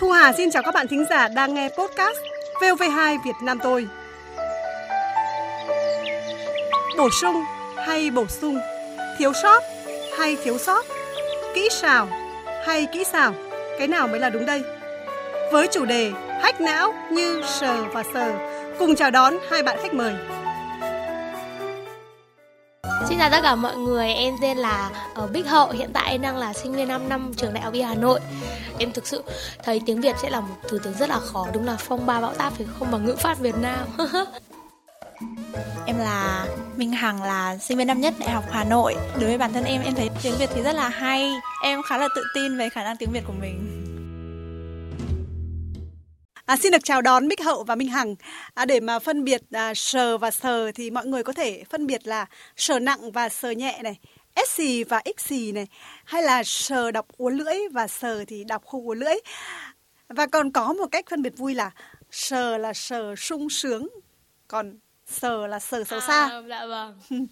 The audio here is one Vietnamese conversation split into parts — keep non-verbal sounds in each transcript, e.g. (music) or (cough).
Thu Hà xin chào các bạn thính giả đang nghe podcast VOV2 Việt Nam tôi. Bổ sung hay bổ sung, thiếu sót hay thiếu sót, kỹ xảo hay kỹ xảo, cái nào mới là đúng đây? Với chủ đề Hách não như sờ và sờ, cùng chào đón hai bạn khách mời. Xin chào tất cả mọi người, em tên là ờ, Bích Hậu, hiện tại em đang là sinh viên 5 năm trường đại học Y Hà Nội. Em thực sự thấy tiếng Việt sẽ là một thứ tiếng rất là khó, đúng là phong ba bão táp phải không bằng ngữ pháp Việt Nam. (laughs) em là Minh Hằng là sinh viên năm nhất Đại học Hà Nội. Đối với bản thân em, em thấy tiếng Việt thì rất là hay. Em khá là tự tin về khả năng tiếng Việt của mình. À, xin được chào đón Bích Hậu và Minh Hằng. À, để mà phân biệt à, sờ và sờ thì mọi người có thể phân biệt là sờ nặng và sờ nhẹ này, S xì và X xì này, hay là sờ đọc uốn lưỡi và sờ thì đọc không uốn lưỡi. Và còn có một cách phân biệt vui là sờ là sờ sung sướng, còn sờ là sờ xấu xa. À, dạ vâng. (laughs)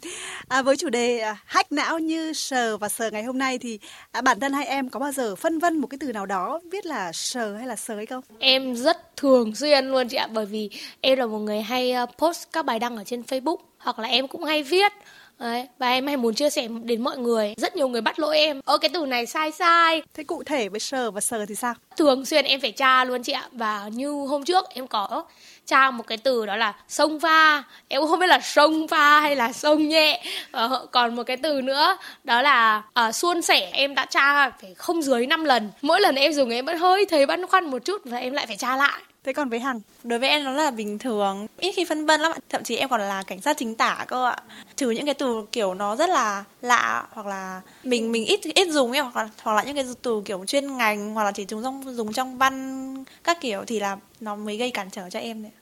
À, với chủ đề à, hack não như sờ và sờ ngày hôm nay thì à, bản thân hai em có bao giờ phân vân một cái từ nào đó viết là sờ hay là sờ hay không? Em rất thường xuyên luôn chị ạ, bởi vì em là một người hay ờ, post các bài đăng ở trên Facebook hoặc là em cũng hay viết Đấy, và em hay muốn chia sẻ đến mọi người. Rất nhiều người bắt lỗi em. Ơ cái từ này sai sai. Thế cụ thể với sờ và sờ thì sao? Thường xuyên em phải tra luôn chị ạ. Và như hôm trước em có tra một cái từ đó là sông pha. Em không biết là sông pha hay là sông nhẹ. Ờ, Còn một cái từ nữa đó là uh, suôn sẻ Em đã tra phải không dưới 5 lần. Mỗi lần em dùng em vẫn hơi thấy băn khoăn một chút Và em lại phải tra lại Thế còn với Hằng? Đối với em nó là bình thường, ít khi phân vân lắm Thậm chí em còn là cảnh sát chính tả cơ ạ. Trừ những cái từ kiểu nó rất là lạ hoặc là mình mình ít ít dùng ấy hoặc là hoặc là những cái từ kiểu chuyên ngành hoặc là chỉ dùng trong dùng trong văn các kiểu thì là nó mới gây cản trở cho em đấy.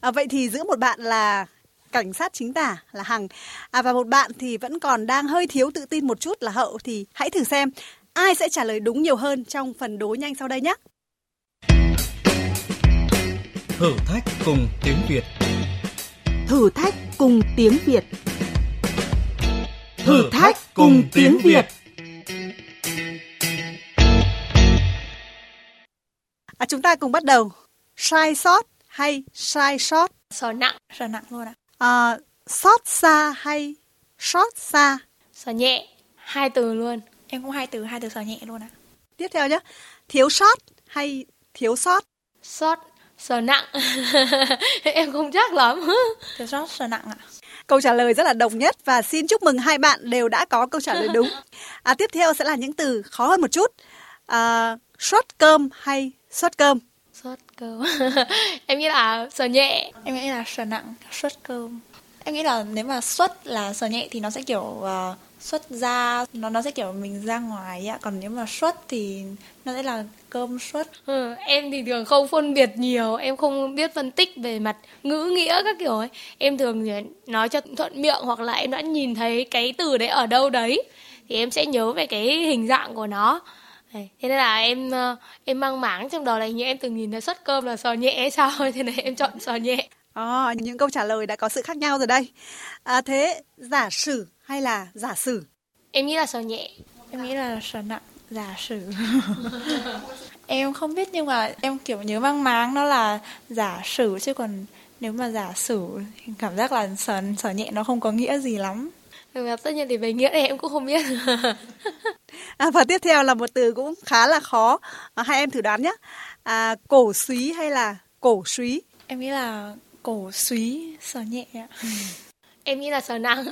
À, vậy thì giữa một bạn là cảnh sát chính tả là Hằng à, và một bạn thì vẫn còn đang hơi thiếu tự tin một chút là Hậu thì hãy thử xem ai sẽ trả lời đúng nhiều hơn trong phần đố nhanh sau đây nhé. Thử thách cùng tiếng Việt Thử thách cùng tiếng Việt Thử thách cùng tiếng Việt À, chúng ta cùng bắt đầu. Sai sót hay sai sót? Sờ nặng, Sờ nặng luôn ạ. À, sót xa hay sót xa? sờ nhẹ Hai từ luôn Em cũng hai từ hai từ sờ nhẹ luôn ạ. Tiếp theo nhé. Thiếu sót hay thiếu sót? Sót, sờ nặng (laughs) Em không chắc lắm Thiếu sót sờ nặng ạ. Câu trả lời rất là đồng nhất và xin chúc mừng hai bạn đều đã có câu trả lời đúng. (laughs) À, tiếp theo sẽ là những từ khó hơn một chút. À, sót cơm hay sót cơm? Sót cơm (laughs) Em nghĩ là sờ nhẹ Em nghĩ là sờ nặng, suất cơm. Em nghĩ là nếu mà suất là sờ nhẹ thì nó sẽ kiểu uh, xuất ra nó nó sẽ kiểu mình ra ngoài ấy ạ. Còn nếu mà xuất thì nó sẽ là cơm xuất. Ừ, em thì thường không phân biệt nhiều em không biết phân tích về mặt ngữ nghĩa các kiểu ấy. Em thường nói cho thuận miệng hoặc là em đã nhìn thấy cái từ đấy ở đâu đấy thì em sẽ nhớ về cái hình dạng của nó. Thế nên là em ờ, em mang máng trong đầu này như em từng nhìn thấy suất cơm là sò nhẹ sao thế này em chọn sò nhẹ. À, những câu trả lời đã có sự khác nhau rồi đây. À, thế giả sử hay là giả sử? Em nghĩ là sờ nhẹ. Em nghĩ là sờ nặng, giả sử. (laughs) em không biết nhưng mà em kiểu nhớ mang máng nó là giả sử chứ còn nếu mà giả sử cảm giác là sờ sờ nhẹ nó không có nghĩa gì lắm. Ừ, tất nhiên thì về nghĩa này em cũng không biết. (laughs) à, và tiếp theo là một từ cũng khá là khó. À, hai em thử đoán nhé. À, cổ suý hay là cổ suý? Em nghĩ là cổ suý sờ nhẹ ạ. Em nghĩ là sờ nặng.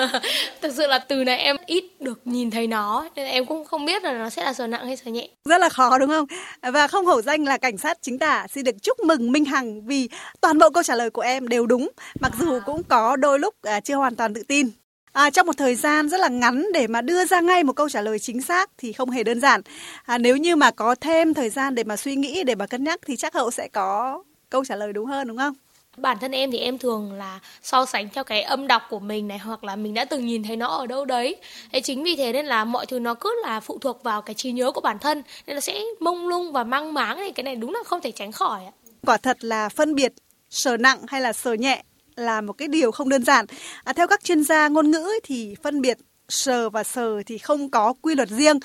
(laughs) Thực sự là từ này em ít được nhìn thấy nó nên em cũng không biết là nó sẽ là sờ nặng hay sờ nhẹ. Rất là khó đúng không? Và không hổ danh là cảnh sát chính tả xin được chúc mừng Minh Hằng vì toàn bộ câu trả lời của em đều đúng, mặc dù cũng có đôi lúc à, chưa hoàn toàn tự tin. À, trong một thời gian rất là ngắn để mà đưa ra ngay một câu trả lời chính xác thì không hề đơn giản. À, nếu như mà có thêm thời gian để mà suy nghĩ để mà cân nhắc thì chắc hậu sẽ có câu trả lời đúng hơn đúng không? Bản thân em thì em thường là so sánh theo cái âm đọc của mình này hoặc là mình đã từng nhìn thấy nó ở đâu đấy. Thế chính vì thế nên là mọi thứ nó cứ là phụ thuộc vào cái trí nhớ của bản thân nên là sẽ mông lung và mang máng thì cái này đúng là không thể tránh khỏi quả thật là phân biệt sờ nặng hay là sờ nhẹ là một cái điều không đơn giản. À, theo các chuyên gia ngôn ngữ thì phân biệt sờ và sờ thì không có quy luật riêng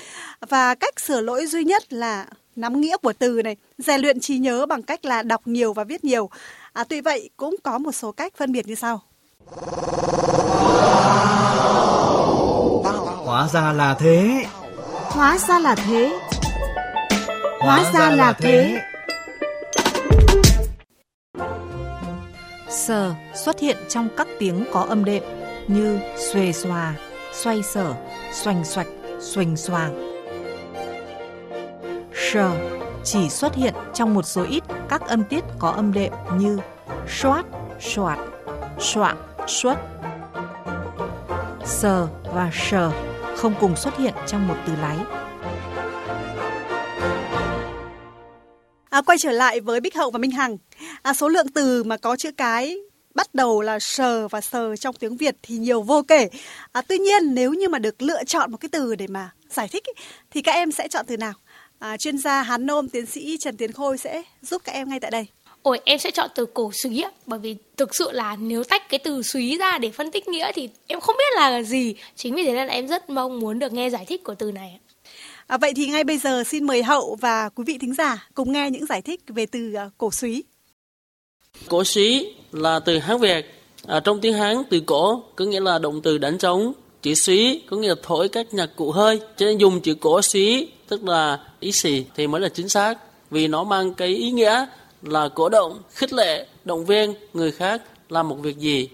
và cách sửa lỗi duy nhất là nắm nghĩa của từ này, rèn luyện trí nhớ bằng cách là đọc nhiều và viết nhiều. À, tuy vậy cũng có một số cách phân biệt như sau. Hóa ra là thế. Hóa ra là thế. Hóa ra là thế. Sờ xuất hiện trong các tiếng có âm đệm như xuề xòa, xoay sở, xoành xoạch, xoành xoàng. Sờ chỉ xuất hiện trong một số ít các âm tiết có âm đệm như soát, soạt, soạn, xuất. Sờ và sờ không cùng xuất hiện trong một từ lái. À, quay trở lại với Bích Hậu và Minh Hằng. À, số lượng từ mà có chữ cái bắt đầu là sờ và sờ trong tiếng Việt thì nhiều vô kể. À, tuy nhiên nếu như mà được lựa chọn một cái từ để mà giải thích ý, thì các em sẽ chọn từ nào? À, chuyên gia Hán Nôm tiến sĩ Trần Tiến Khôi sẽ giúp các em ngay tại đây. Ôi em sẽ chọn từ cổ suý á bởi vì thực sự là nếu tách cái từ suý ra để phân tích nghĩa thì em không biết là gì. Chính vì thế nên là em rất mong muốn được nghe giải thích của từ này. À, vậy thì ngay bây giờ xin mời Hậu và quý vị thính giả cùng nghe những giải thích về từ uh, cổ suý. Cổ xí là từ Hán Việt. À, trong tiếng Hán từ cổ có nghĩa là động từ đánh trống. Chữ xí có nghĩa là thổi các nhạc cụ hơi. Cho nên dùng chữ cổ xí tức là ý xì thì mới là chính xác. Vì nó mang cái ý nghĩa là cổ động, khích lệ, động viên người khác làm một việc gì.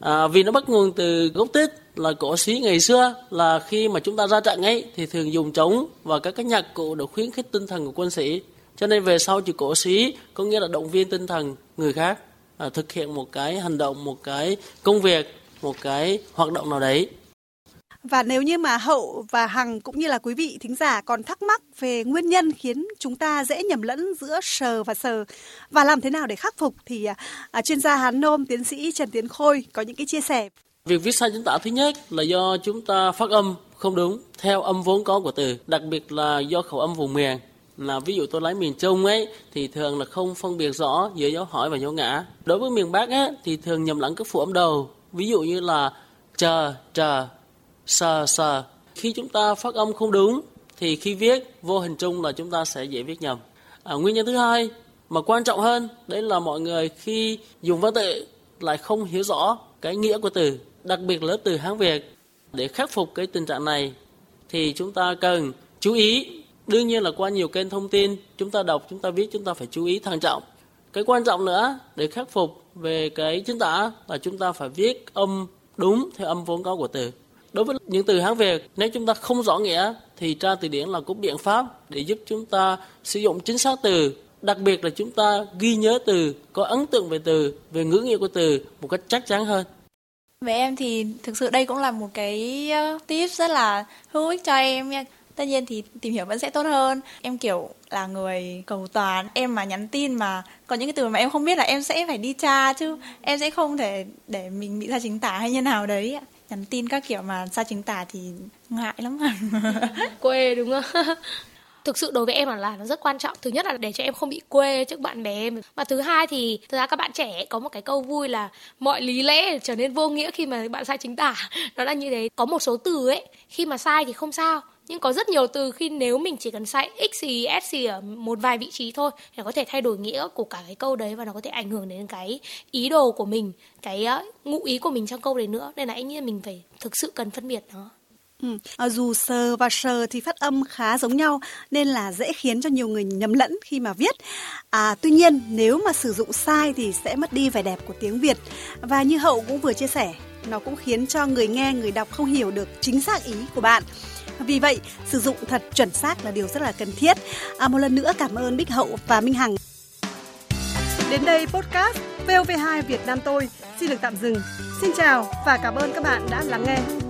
À, vì nó bắt nguồn từ gốc tích là cổ xí ngày xưa là khi mà chúng ta ra trận ấy thì thường dùng trống và các cái nhạc cụ để khuyến khích tinh thần của quân sĩ. Cho nên về sau chữ cổ sĩ có nghĩa là động viên tinh thần người khác à, thực hiện một cái hành động, một cái công việc, một cái hoạt động nào đấy. Và nếu như mà Hậu và Hằng cũng như là quý vị thính giả còn thắc mắc về nguyên nhân khiến chúng ta dễ nhầm lẫn giữa sờ và sờ và làm thế nào để khắc phục thì à, chuyên gia Hán Nôm tiến sĩ Trần Tiến Khôi có những cái chia sẻ. Việc viết sai chính tả thứ nhất là do chúng ta phát âm không đúng theo âm vốn có của từ, đặc biệt là do khẩu âm vùng miền. Là ví dụ tôi lấy miền Trung ấy thì thường là không phân biệt rõ giữa dấu hỏi và dấu ngã. Đối với miền Bắc ấy thì thường nhầm lẫn các phụ âm đầu. Ví dụ như là chờ, chờ, sờ, sờ. Khi chúng ta phát âm không đúng thì khi viết vô hình chung là chúng ta sẽ dễ viết nhầm. À, nguyên nhân thứ hai mà quan trọng hơn đấy là mọi người khi dùng văn tự lại không hiểu rõ cái nghĩa của từ đặc biệt là từ Hán Việt. Để khắc phục cái tình trạng này thì chúng ta cần chú ý, đương nhiên là qua nhiều kênh thông tin, chúng ta đọc, chúng ta viết, chúng ta phải chú ý thận trọng. Cái quan trọng nữa để khắc phục về cái chính tả là chúng ta phải viết âm đúng theo âm vốn có của từ. Đối với những từ Hán Việt, nếu chúng ta không rõ nghĩa thì tra từ điển là cũng biện pháp để giúp chúng ta sử dụng chính xác từ đặc biệt là chúng ta ghi nhớ từ có ấn tượng về từ về ngữ nghĩa của từ một cách chắc chắn hơn với em thì thực sự đây cũng là một cái ờ, tip rất là hữu ích cho em nha. Tất nhiên thì tìm hiểu vẫn sẽ tốt hơn. Em kiểu là người cầu toàn, em mà nhắn tin mà có những cái từ mà em không biết là em sẽ phải đi tra chứ. Em sẽ không thể để mình bị sai chính tả hay như nào đấy. Nhắn tin các kiểu mà sai chính tả thì ngại lắm mà. (laughs) Quê đúng không? (laughs) thực sự đối với em là nó rất quan trọng thứ nhất là để cho em không bị quê trước bạn bè em và thứ hai thì thực ra các bạn trẻ có một cái câu vui là mọi lý lẽ trở nên vô nghĩa khi mà bạn sai chính tả (laughs) nó là như thế có một số từ ấy khi mà sai thì không sao nhưng có rất nhiều từ khi nếu mình chỉ cần sai x gì s gì ở một vài vị trí thôi thì có thể thay đổi nghĩa của cả cái câu đấy và nó có thể ảnh hưởng đến cái ý đồ của mình cái ờ, ngụ ý của mình trong câu đấy nữa nên là anh nghĩ mình phải thực sự cần phân biệt nó Ừ. À, dù sờ và sờ thì phát âm khá giống nhau nên là dễ khiến cho nhiều người nhầm lẫn khi mà viết. À, tuy nhiên nếu mà sử dụng sai thì sẽ mất đi vẻ đẹp của tiếng Việt. Và như Hậu cũng vừa chia sẻ, nó cũng khiến cho người nghe, người đọc không hiểu được chính xác ý của bạn. Vì vậy, sử dụng thật chuẩn xác là điều rất là cần thiết. À, một lần nữa cảm ơn Bích Hậu và Minh Hằng. Đến đây podcast VOV2 Việt Nam tôi xin được tạm dừng. Xin chào và cảm ơn các bạn đã lắng nghe.